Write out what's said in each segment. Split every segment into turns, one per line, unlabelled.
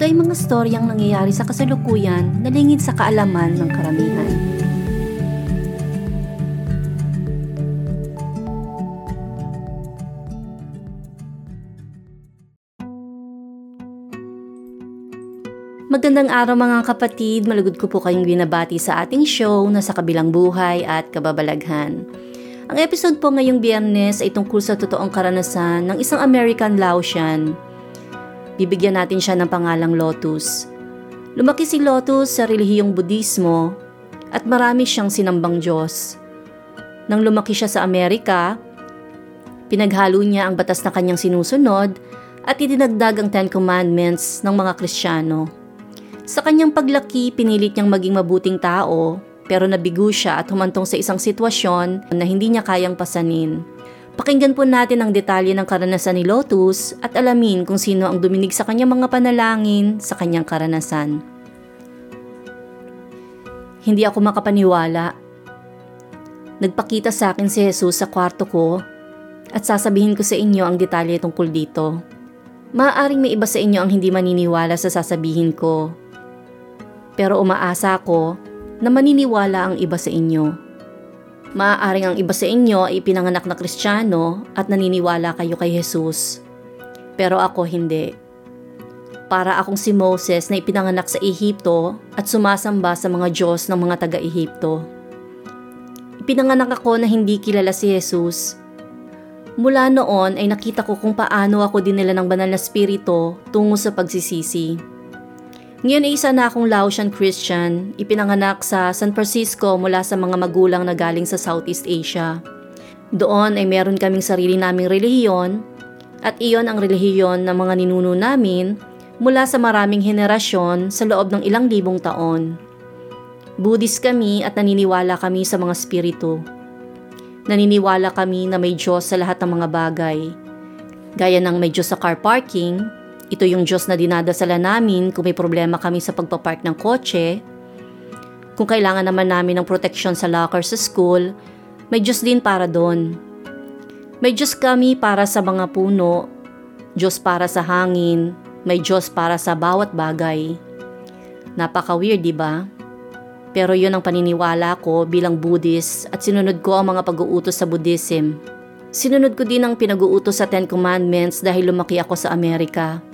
ito ay mga storyang nangyayari sa kasalukuyan na lingid sa kaalaman ng karamihan. Magandang araw mga kapatid, malugod ko po kayong binabati sa ating show na sa kabilang buhay at kababalaghan. Ang episode po ngayong biyernes ay tungkol sa totoong karanasan ng isang American Laotian bibigyan natin siya ng pangalang Lotus. Lumaki si Lotus sa relihiyong Budismo at marami siyang sinambang Diyos. Nang lumaki siya sa Amerika, pinaghalo niya ang batas na kanyang sinusunod at idinagdag ang Ten Commandments ng mga Kristiyano. Sa kanyang paglaki, pinilit niyang maging mabuting tao pero nabigo siya at humantong sa isang sitwasyon na hindi niya kayang pasanin. Pakinggan po natin ang detalye ng karanasan ni Lotus at alamin kung sino ang duminig sa kanyang mga panalangin sa kanyang karanasan. Hindi ako makapaniwala. Nagpakita sa akin si Jesus sa kwarto ko at sasabihin ko sa inyo ang detalye tungkol dito. Maaaring may iba sa inyo ang hindi maniniwala sa sasabihin ko. Pero umaasa ako na maniniwala ang iba sa inyo. Maaaring ang iba sa inyo ay pinanganak na kristyano at naniniwala kayo kay Jesus. Pero ako hindi. Para akong si Moses na ipinanganak sa Ehipto at sumasamba sa mga Diyos ng mga taga-Ehipto. Ipinanganak ako na hindi kilala si Jesus. Mula noon ay nakita ko kung paano ako dinila ng banal na spirito tungo sa pagsisisi. Ngayon ay isa na akong Laotian Christian, ipinanganak sa San Francisco mula sa mga magulang na galing sa Southeast Asia. Doon ay meron kaming sarili naming relihiyon at iyon ang relihiyon ng mga ninuno namin mula sa maraming henerasyon sa loob ng ilang libong taon. Buddhist kami at naniniwala kami sa mga spirito. Naniniwala kami na may Diyos sa lahat ng mga bagay. Gaya ng may Diyos sa car parking, ito yung Diyos na dinadasala namin kung may problema kami sa pagpapark ng kotse. Kung kailangan naman namin ng protection sa locker sa school, may Diyos din para doon. May Diyos kami para sa mga puno, Diyos para sa hangin, may Diyos para sa bawat bagay. Napaka-weird, di ba? Pero yun ang paniniwala ko bilang Buddhist at sinunod ko ang mga pag-uutos sa Buddhism. Sinunod ko din ang pinag-uutos sa Ten Commandments dahil lumaki ako sa Amerika.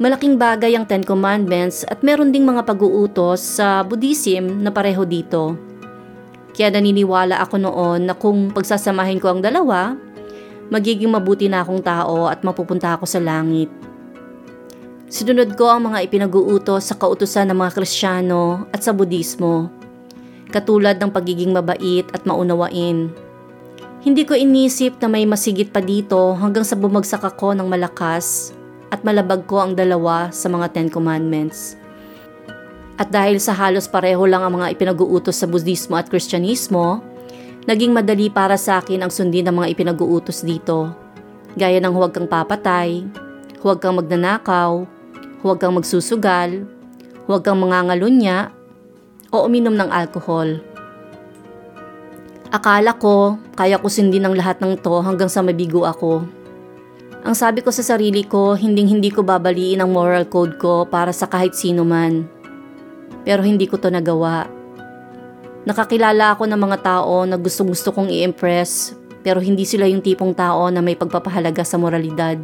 Malaking bagay ang Ten Commandments at meron ding mga pag-uutos sa Buddhism na pareho dito. Kaya naniniwala ako noon na kung pagsasamahin ko ang dalawa, magiging mabuti na akong tao at mapupunta ako sa langit. Sinunod ko ang mga ipinag-uutos sa kautusan ng mga Kristiyano at sa Budismo, katulad ng pagiging mabait at maunawain. Hindi ko inisip na may masigit pa dito hanggang sa bumagsak ako ng malakas at malabag ko ang dalawa sa mga Ten Commandments. At dahil sa halos pareho lang ang mga ipinag-uutos sa Budismo at Kristyanismo, naging madali para sa akin ang sundin ng mga ipinag-uutos dito. Gaya ng huwag kang papatay, huwag kang magnanakaw, huwag kang magsusugal, huwag kang mangangalunya, o uminom ng alkohol. Akala ko, kaya ko sundin ang lahat ng to hanggang sa mabigo ako. Ang sabi ko sa sarili ko, hinding hindi ko babaliin ang moral code ko para sa kahit sino man. Pero hindi ko to nagawa. Nakakilala ako ng mga tao na gustong gusto kong i-impress pero hindi sila yung tipong tao na may pagpapahalaga sa moralidad.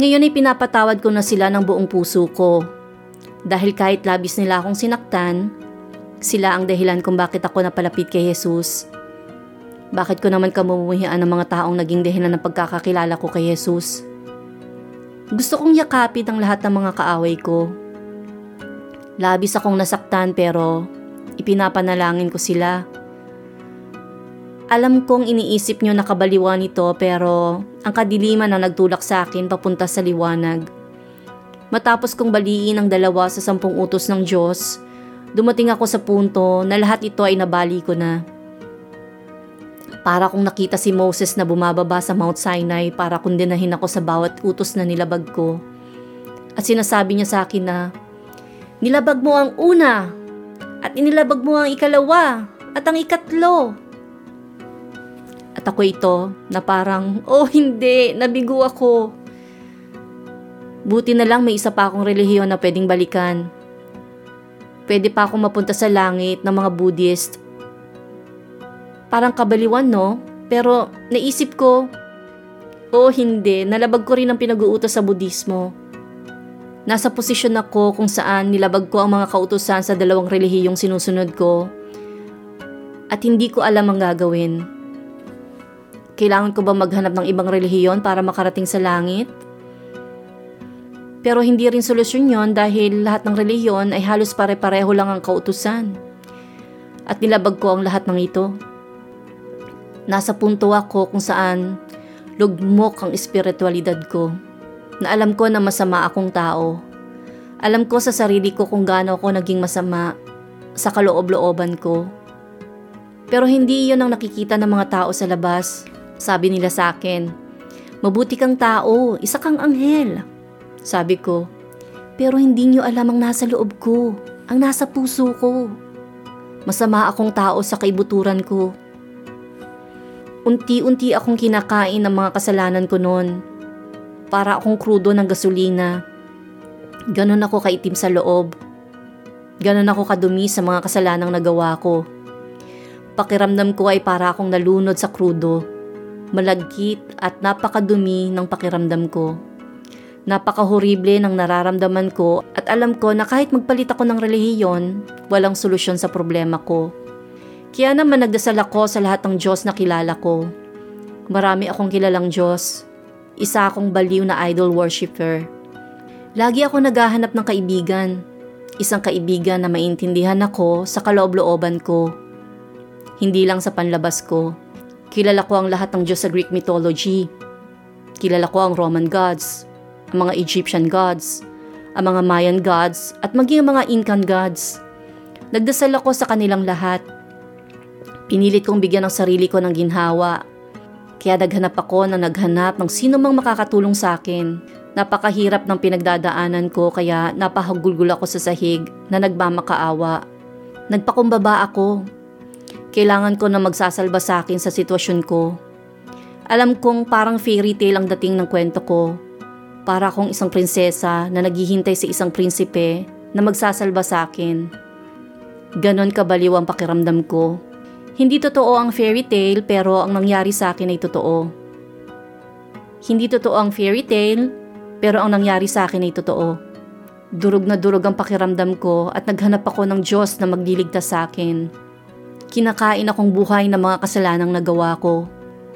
Ngayon ay pinapatawad ko na sila ng buong puso ko. Dahil kahit labis nila akong sinaktan, sila ang dahilan kung bakit ako napalapit kay Jesus bakit ko naman kamumuhian ng mga taong naging dahilan ng pagkakakilala ko kay Jesus? Gusto kong yakapin ang lahat ng mga kaaway ko. Labis akong nasaktan pero ipinapanalangin ko sila. Alam kong iniisip nyo nakabaliwan ito pero ang kadiliman ang nagtulak sa akin papunta sa liwanag. Matapos kong baliin ang dalawa sa sampung utos ng Diyos, dumating ako sa punto na lahat ito ay nabali ko na. Para kong nakita si Moses na bumababa sa Mount Sinai para kundinahin ako sa bawat utos na nilabag ko. At sinasabi niya sa akin na, Nilabag mo ang una, at inilabag mo ang ikalawa, at ang ikatlo. At ako ito na parang, oh hindi, nabigo ako. Buti na lang may isa pa akong relihiyon na pwedeng balikan. Pwede pa akong mapunta sa langit ng mga Buddhist. Parang kabaliwan no? Pero naisip ko, oh hindi, nalabag ko rin ang pinag-uutos sa Budismo. Nasa posisyon ako kung saan nilabag ko ang mga kautusan sa dalawang relihiyong sinusunod ko at hindi ko alam ang gagawin. Kailangan ko ba maghanap ng ibang relihiyon para makarating sa langit? Pero hindi rin solusyon yon dahil lahat ng relihiyon ay halos pare-pareho lang ang kautusan. At nilabag ko ang lahat ng ito. Nasa punto ako kung saan lugmok ang espiritualidad ko. Na alam ko na masama akong tao. Alam ko sa sarili ko kung gaano ako naging masama sa kaloob-looban ko. Pero hindi iyon ang nakikita ng mga tao sa labas. Sabi nila sa akin, Mabuti kang tao, isa kang anghel. Sabi ko, pero hindi niyo alam ang nasa loob ko, ang nasa puso ko. Masama akong tao sa kaibuturan ko. Unti-unti akong kinakain ng mga kasalanan ko noon. Para akong krudo ng gasolina. Ganon ako kaitim sa loob. Ganon ako kadumi sa mga kasalanang nagawa ko. Pakiramdam ko ay para akong nalunod sa krudo. Malagkit at napakadumi ng pakiramdam ko. Napakahorible ng nararamdaman ko at alam ko na kahit magpalit ako ng relihiyon, walang solusyon sa problema ko. Kaya naman nagdasal ako sa lahat ng Diyos na kilala ko. Marami akong kilalang Diyos. Isa akong baliw na idol worshipper. Lagi ako naghahanap ng kaibigan. Isang kaibigan na maintindihan ako sa kaloob-looban ko. Hindi lang sa panlabas ko. Kilala ko ang lahat ng Diyos sa Greek mythology. Kilala ko ang Roman gods, ang mga Egyptian gods, ang mga Mayan gods at maging ang mga Incan gods. Nagdasal ako sa kanilang lahat. Pinilit kong bigyan ng sarili ko ng ginhawa. Kaya naghanap ako na naghanap ng sino mang makakatulong sa akin. Napakahirap ng pinagdadaanan ko kaya napahagulgul ako sa sahig na nagmamakaawa. Nagpakumbaba ako. Kailangan ko na magsasalba sa akin sa sitwasyon ko. Alam kong parang fairy tale ang dating ng kwento ko para akong isang prinsesa na naghihintay sa isang prinsipe na magsasalba sa akin. Ganon kabaliw ang pakiramdam ko. Hindi totoo ang fairy tale pero ang nangyari sa akin ay totoo. Hindi totoo ang fairy tale pero ang nangyari sa akin ay totoo. Durog na durog ang pakiramdam ko at naghanap ako ng Diyos na magliligtas sa akin. Kinakain akong buhay ng mga kasalanang nagawa ko.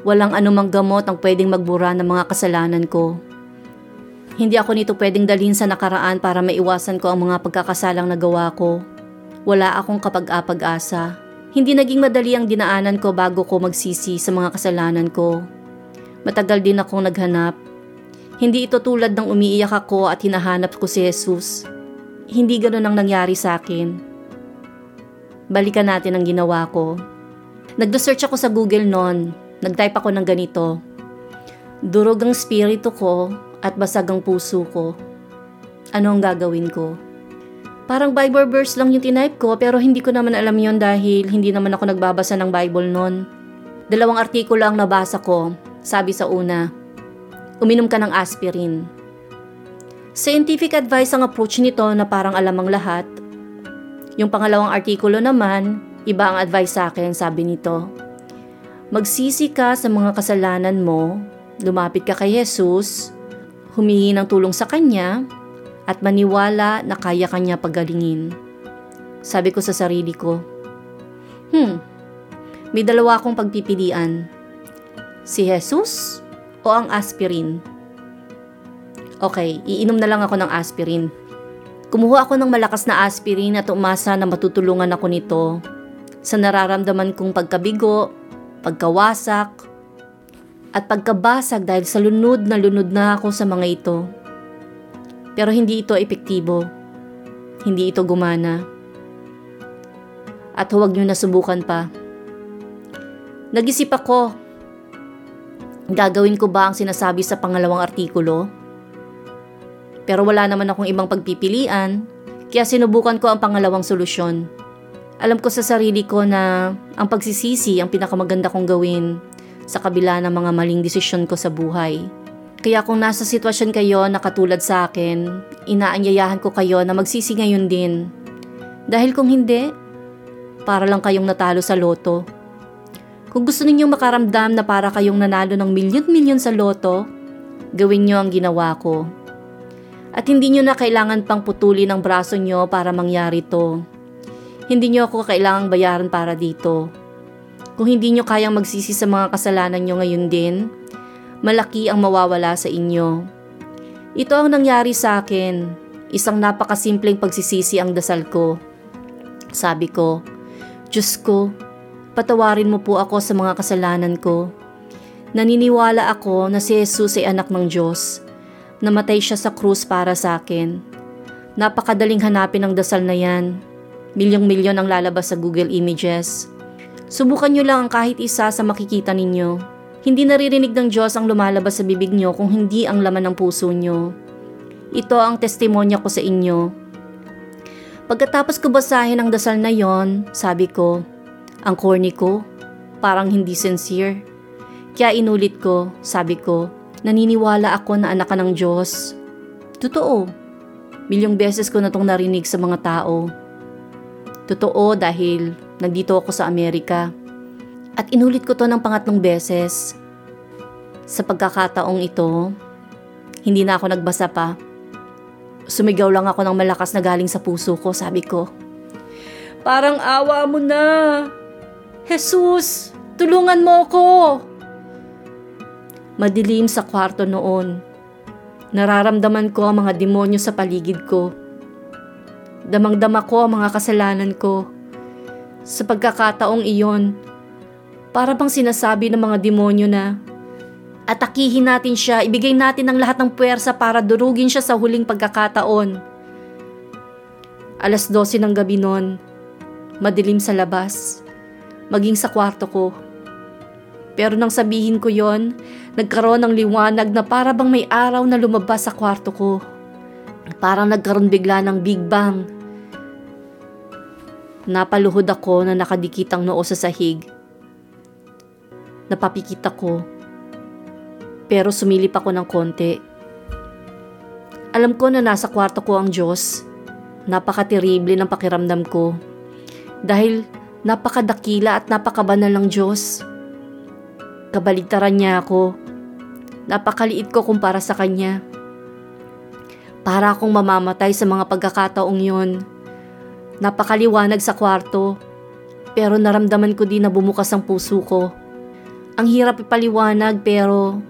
Walang anumang gamot ang pwedeng magbura ng mga kasalanan ko. Hindi ako nito pwedeng dalhin sa nakaraan para maiwasan ko ang mga pagkakasalang nagawa ko. Wala akong kapag-apag-asa. Hindi naging madali ang dinaanan ko bago ko magsisi sa mga kasalanan ko. Matagal din akong naghanap. Hindi ito tulad ng umiiyak ako at hinahanap ko si Jesus. Hindi ganun ang nangyari sa akin. Balikan natin ang ginawa ko. Nagdo-search ako sa Google noon. Nag-type ako ng ganito. Durog ang spirito ko at basag ang puso ko. Ano ang gagawin ko? Parang Bible verse lang yung tinype ko pero hindi ko naman alam yon dahil hindi naman ako nagbabasa ng Bible noon. Dalawang artikulo ang nabasa ko. Sabi sa una, uminom ka ng aspirin. Scientific advice ang approach nito na parang alam ang lahat. Yung pangalawang artikulo naman, iba ang advice sa akin, sabi nito. Magsisi ka sa mga kasalanan mo, lumapit ka kay Jesus, humingi ng tulong sa kanya, at maniwala na kaya kanya pagalingin. Sabi ko sa sarili ko, Hmm, may dalawa akong pagpipilian. Si Jesus o ang aspirin? Okay, iinom na lang ako ng aspirin. Kumuha ako ng malakas na aspirin at umasa na matutulungan ako nito sa nararamdaman kong pagkabigo, pagkawasak, at pagkabasag dahil sa lunod na lunod na ako sa mga ito. Pero hindi ito epektibo. Hindi ito gumana. At huwag niyo nasubukan pa. Nag-isip ako, gagawin ko ba ang sinasabi sa pangalawang artikulo? Pero wala naman akong ibang pagpipilian, kaya sinubukan ko ang pangalawang solusyon. Alam ko sa sarili ko na ang pagsisisi ang pinakamaganda kong gawin sa kabila ng mga maling desisyon ko sa buhay. Kaya kung nasa sitwasyon kayo na katulad sa akin, inaanyayahan ko kayo na magsisi ngayon din. Dahil kung hindi, para lang kayong natalo sa loto. Kung gusto ninyong makaramdam na para kayong nanalo ng milyon-milyon sa loto, gawin nyo ang ginawa ko. At hindi nyo na kailangan pang putulin ang braso nyo para mangyari to. Hindi nyo ako kailangang bayaran para dito. Kung hindi nyo kayang magsisi sa mga kasalanan nyo ngayon din, malaki ang mawawala sa inyo. Ito ang nangyari sa akin. Isang napakasimpleng pagsisisi ang dasal ko. Sabi ko, Diyos ko, patawarin mo po ako sa mga kasalanan ko. Naniniwala ako na si Jesus ay anak ng Diyos. Namatay siya sa krus para sa akin. Napakadaling hanapin ang dasal na yan Milyong-milyon ang lalabas sa Google Images. Subukan nyo lang ang kahit isa sa makikita ninyo. Hindi naririnig ng Diyos ang lumalabas sa bibig nyo kung hindi ang laman ng puso nyo. Ito ang testimonya ko sa inyo. Pagkatapos ko basahin ang dasal na yon, sabi ko, ang corny ko, parang hindi sincere. Kaya inulit ko, sabi ko, naniniwala ako na anak ka ng Diyos. Totoo. Milyong beses ko na itong narinig sa mga tao. Totoo dahil nandito ako sa Amerika. At inulit ko to ng pangatlong beses. Sa pagkakataong ito, hindi na ako nagbasa pa. Sumigaw lang ako ng malakas na galing sa puso ko, sabi ko. Parang awa mo na. Jesus, tulungan mo ko. Madilim sa kwarto noon. Nararamdaman ko ang mga demonyo sa paligid ko. Damang-dama ko ang mga kasalanan ko. Sa pagkakataong iyon, para bang sinasabi ng mga demonyo na atakihin natin siya, ibigay natin ang lahat ng puwersa para durugin siya sa huling pagkakataon. Alas 12 ng gabi noon, madilim sa labas, maging sa kwarto ko. Pero nang sabihin ko yon, nagkaroon ng liwanag na para bang may araw na lumabas sa kwarto ko. Parang nagkaroon bigla ng Big Bang. Napaluhod ako na nakadikit ang noo sa sahig. Napapikit ako. Pero sumilip ako ng konti. Alam ko na nasa kwarto ko ang Diyos. Napakatirible ng pakiramdam ko. Dahil napakadakila at napakabanal ng Diyos. Kabaligtaran niya ako. Napakaliit ko kumpara sa Kanya. Para akong mamamatay sa mga pagkakataong yon. Napakaliwanag sa kwarto, pero naramdaman ko din na bumukas ang puso ko. Ang hirap ipaliwanag pero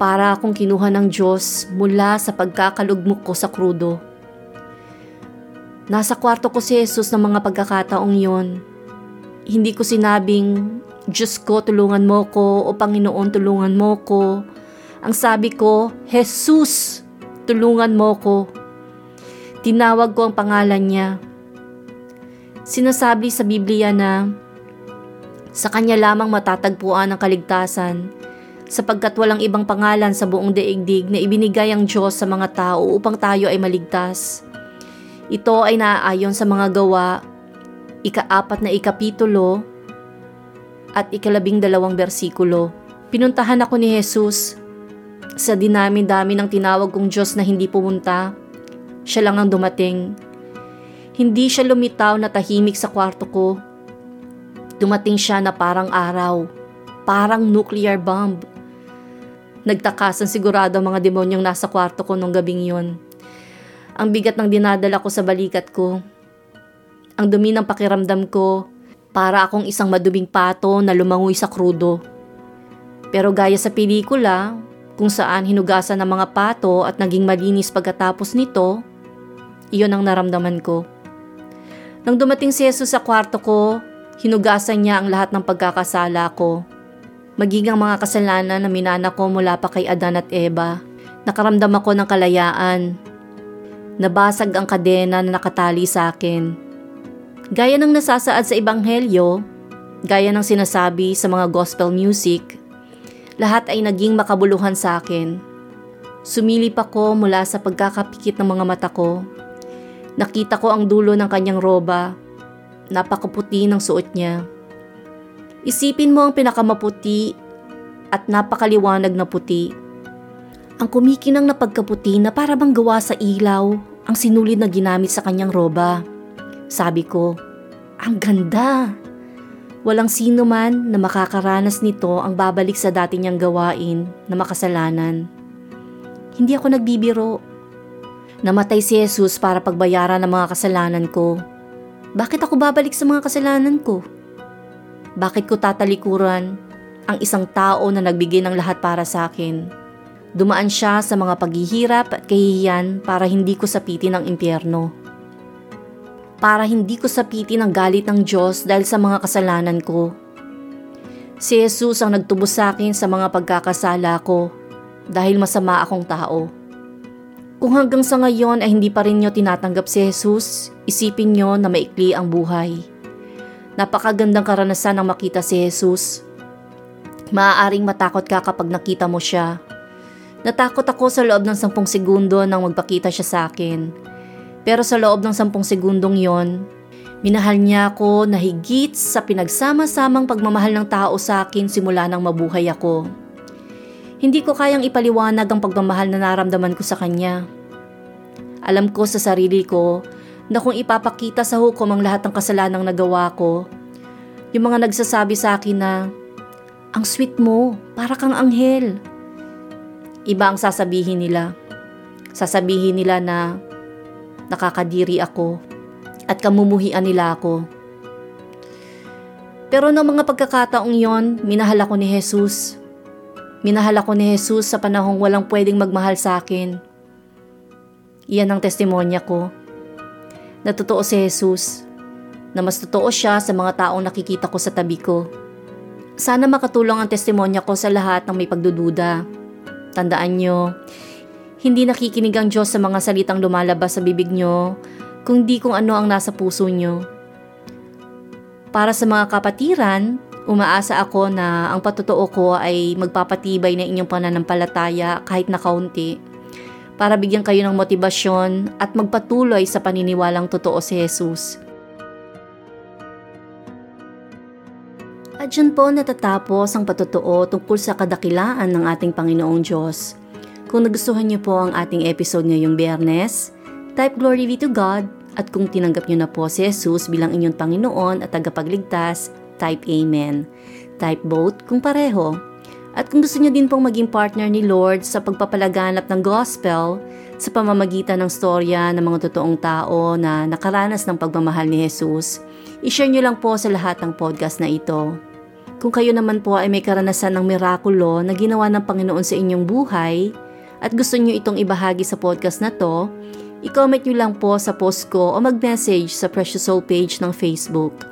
para akong kinuha ng Diyos mula sa pagkakalugmok ko sa krudo. Nasa kwarto ko si Jesus ng mga pagkakataong yon. Hindi ko sinabing, Diyos ko tulungan mo ko o Panginoon tulungan mo ko. Ang sabi ko, Jesus! tulungan mo ko. Tinawag ko ang pangalan niya. Sinasabi sa Biblia na sa kanya lamang matatagpuan ang kaligtasan sapagkat walang ibang pangalan sa buong daigdig na ibinigay ang Diyos sa mga tao upang tayo ay maligtas. Ito ay naaayon sa mga gawa, ikaapat na ikapitulo at ikalabing dalawang bersikulo. Pinuntahan ako ni Jesus sa dinami-dami ng tinawag kong Diyos na hindi pumunta, siya lang ang dumating. Hindi siya lumitaw na tahimik sa kwarto ko. Dumating siya na parang araw, parang nuclear bomb. Nagtakasan sigurado ang mga demonyong nasa kwarto ko nung gabing yon. Ang bigat ng dinadala ko sa balikat ko. Ang dumi ng pakiramdam ko, para akong isang madubing pato na lumangoy sa krudo. Pero gaya sa pelikula, kung saan hinugasan ng mga pato at naging malinis pagkatapos nito, iyon ang naramdaman ko. Nang dumating si Jesus sa kwarto ko, hinugasan niya ang lahat ng pagkakasala ko. Maging ang mga kasalanan na minana ko mula pa kay Adan at Eva. Nakaramdam ako ng kalayaan. Nabasag ang kadena na nakatali sa akin. Gaya ng nasasaad sa Ebanghelyo, gaya ng sinasabi sa mga gospel music, lahat ay naging makabuluhan sa akin. Sumilip ako mula sa pagkakapikit ng mga mata ko. Nakita ko ang dulo ng kanyang roba. Napakaputi ng suot niya. Isipin mo ang pinakamaputi at napakaliwanag na puti. Ang kumikinang na pagkaputi na para bang gawa sa ilaw ang sinulid na ginamit sa kanyang roba. Sabi ko, ang ganda! Walang sino man na makakaranas nito ang babalik sa dati niyang gawain na makasalanan. Hindi ako nagbibiro. Namatay si Jesus para pagbayaran ng mga kasalanan ko. Bakit ako babalik sa mga kasalanan ko? Bakit ko tatalikuran ang isang tao na nagbigay ng lahat para sa akin? Dumaan siya sa mga paghihirap at kahihiyan para hindi ko sapitin ang impyerno para hindi ko sapitin ang galit ng Diyos dahil sa mga kasalanan ko. Si Jesus ang nagtubos sa akin sa mga pagkakasala ko dahil masama akong tao. Kung hanggang sa ngayon ay hindi pa rin nyo tinatanggap si Jesus, isipin nyo na maikli ang buhay. Napakagandang karanasan ang makita si Jesus. Maaaring matakot ka kapag nakita mo siya. Natakot ako sa loob ng sampung segundo nang magpakita siya sa akin pero sa loob ng sampung segundong yon, minahal niya ako na higit sa pinagsama-samang pagmamahal ng tao sa akin simula nang mabuhay ako. Hindi ko kayang ipaliwanag ang pagmamahal na naramdaman ko sa kanya. Alam ko sa sarili ko na kung ipapakita sa hukom ang lahat ng kasalanang nagawa ko, yung mga nagsasabi sa akin na, ang sweet mo, para kang anghel. Iba ang sasabihin nila. Sasabihin nila na nakakadiri ako at kamumuhian nila ako. Pero ng mga pagkakataong yon, minahal ako ni Jesus. Minahal ako ni Jesus sa panahong walang pwedeng magmahal sa akin. Iyan ang testimonya ko. Na totoo si Jesus. Na mas totoo siya sa mga taong nakikita ko sa tabi ko. Sana makatulong ang testimonya ko sa lahat ng may pagdududa. Tandaan nyo, hindi nakikinig ang Diyos sa mga salitang lumalabas sa bibig nyo, kundi kung ano ang nasa puso nyo. Para sa mga kapatiran, umaasa ako na ang patotoo ko ay magpapatibay na inyong pananampalataya kahit na kaunti para bigyan kayo ng motibasyon at magpatuloy sa paniniwalang totoo si Jesus. At dyan po natatapos ang patotoo tungkol sa kadakilaan ng ating Panginoong Diyos. Kung nagustuhan niyo po ang ating episode ngayong biyernes, type glory be to God at kung tinanggap niyo na po si Jesus bilang inyong Panginoon at tagapagligtas, type Amen. Type both kung pareho. At kung gusto niyo din pong maging partner ni Lord sa pagpapalaganap ng gospel sa pamamagitan ng storya ng mga totoong tao na nakaranas ng pagmamahal ni Jesus, ishare niyo lang po sa lahat ng podcast na ito. Kung kayo naman po ay may karanasan ng mirakulo na ginawa ng Panginoon sa inyong buhay, at gusto nyo itong ibahagi sa podcast na to, i-comment nyo lang po sa post ko o mag-message sa Precious Soul page ng Facebook.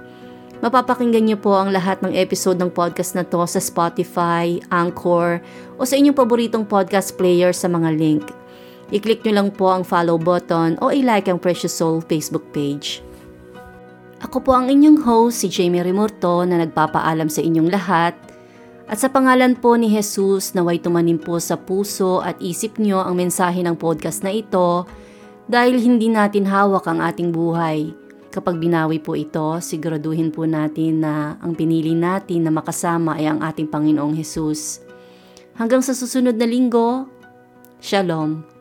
Mapapakinggan nyo po ang lahat ng episode ng podcast na to sa Spotify, Anchor, o sa inyong paboritong podcast player sa mga link. I-click nyo lang po ang follow button o i-like ang Precious Soul Facebook page. Ako po ang inyong host, si Jamie Rimurto na nagpapaalam sa inyong lahat at sa pangalan po ni Jesus, naway tumanim po sa puso at isip nyo ang mensahe ng podcast na ito dahil hindi natin hawak ang ating buhay. Kapag binawi po ito, siguraduhin po natin na ang pinili natin na makasama ay ang ating Panginoong Jesus. Hanggang sa susunod na linggo, Shalom.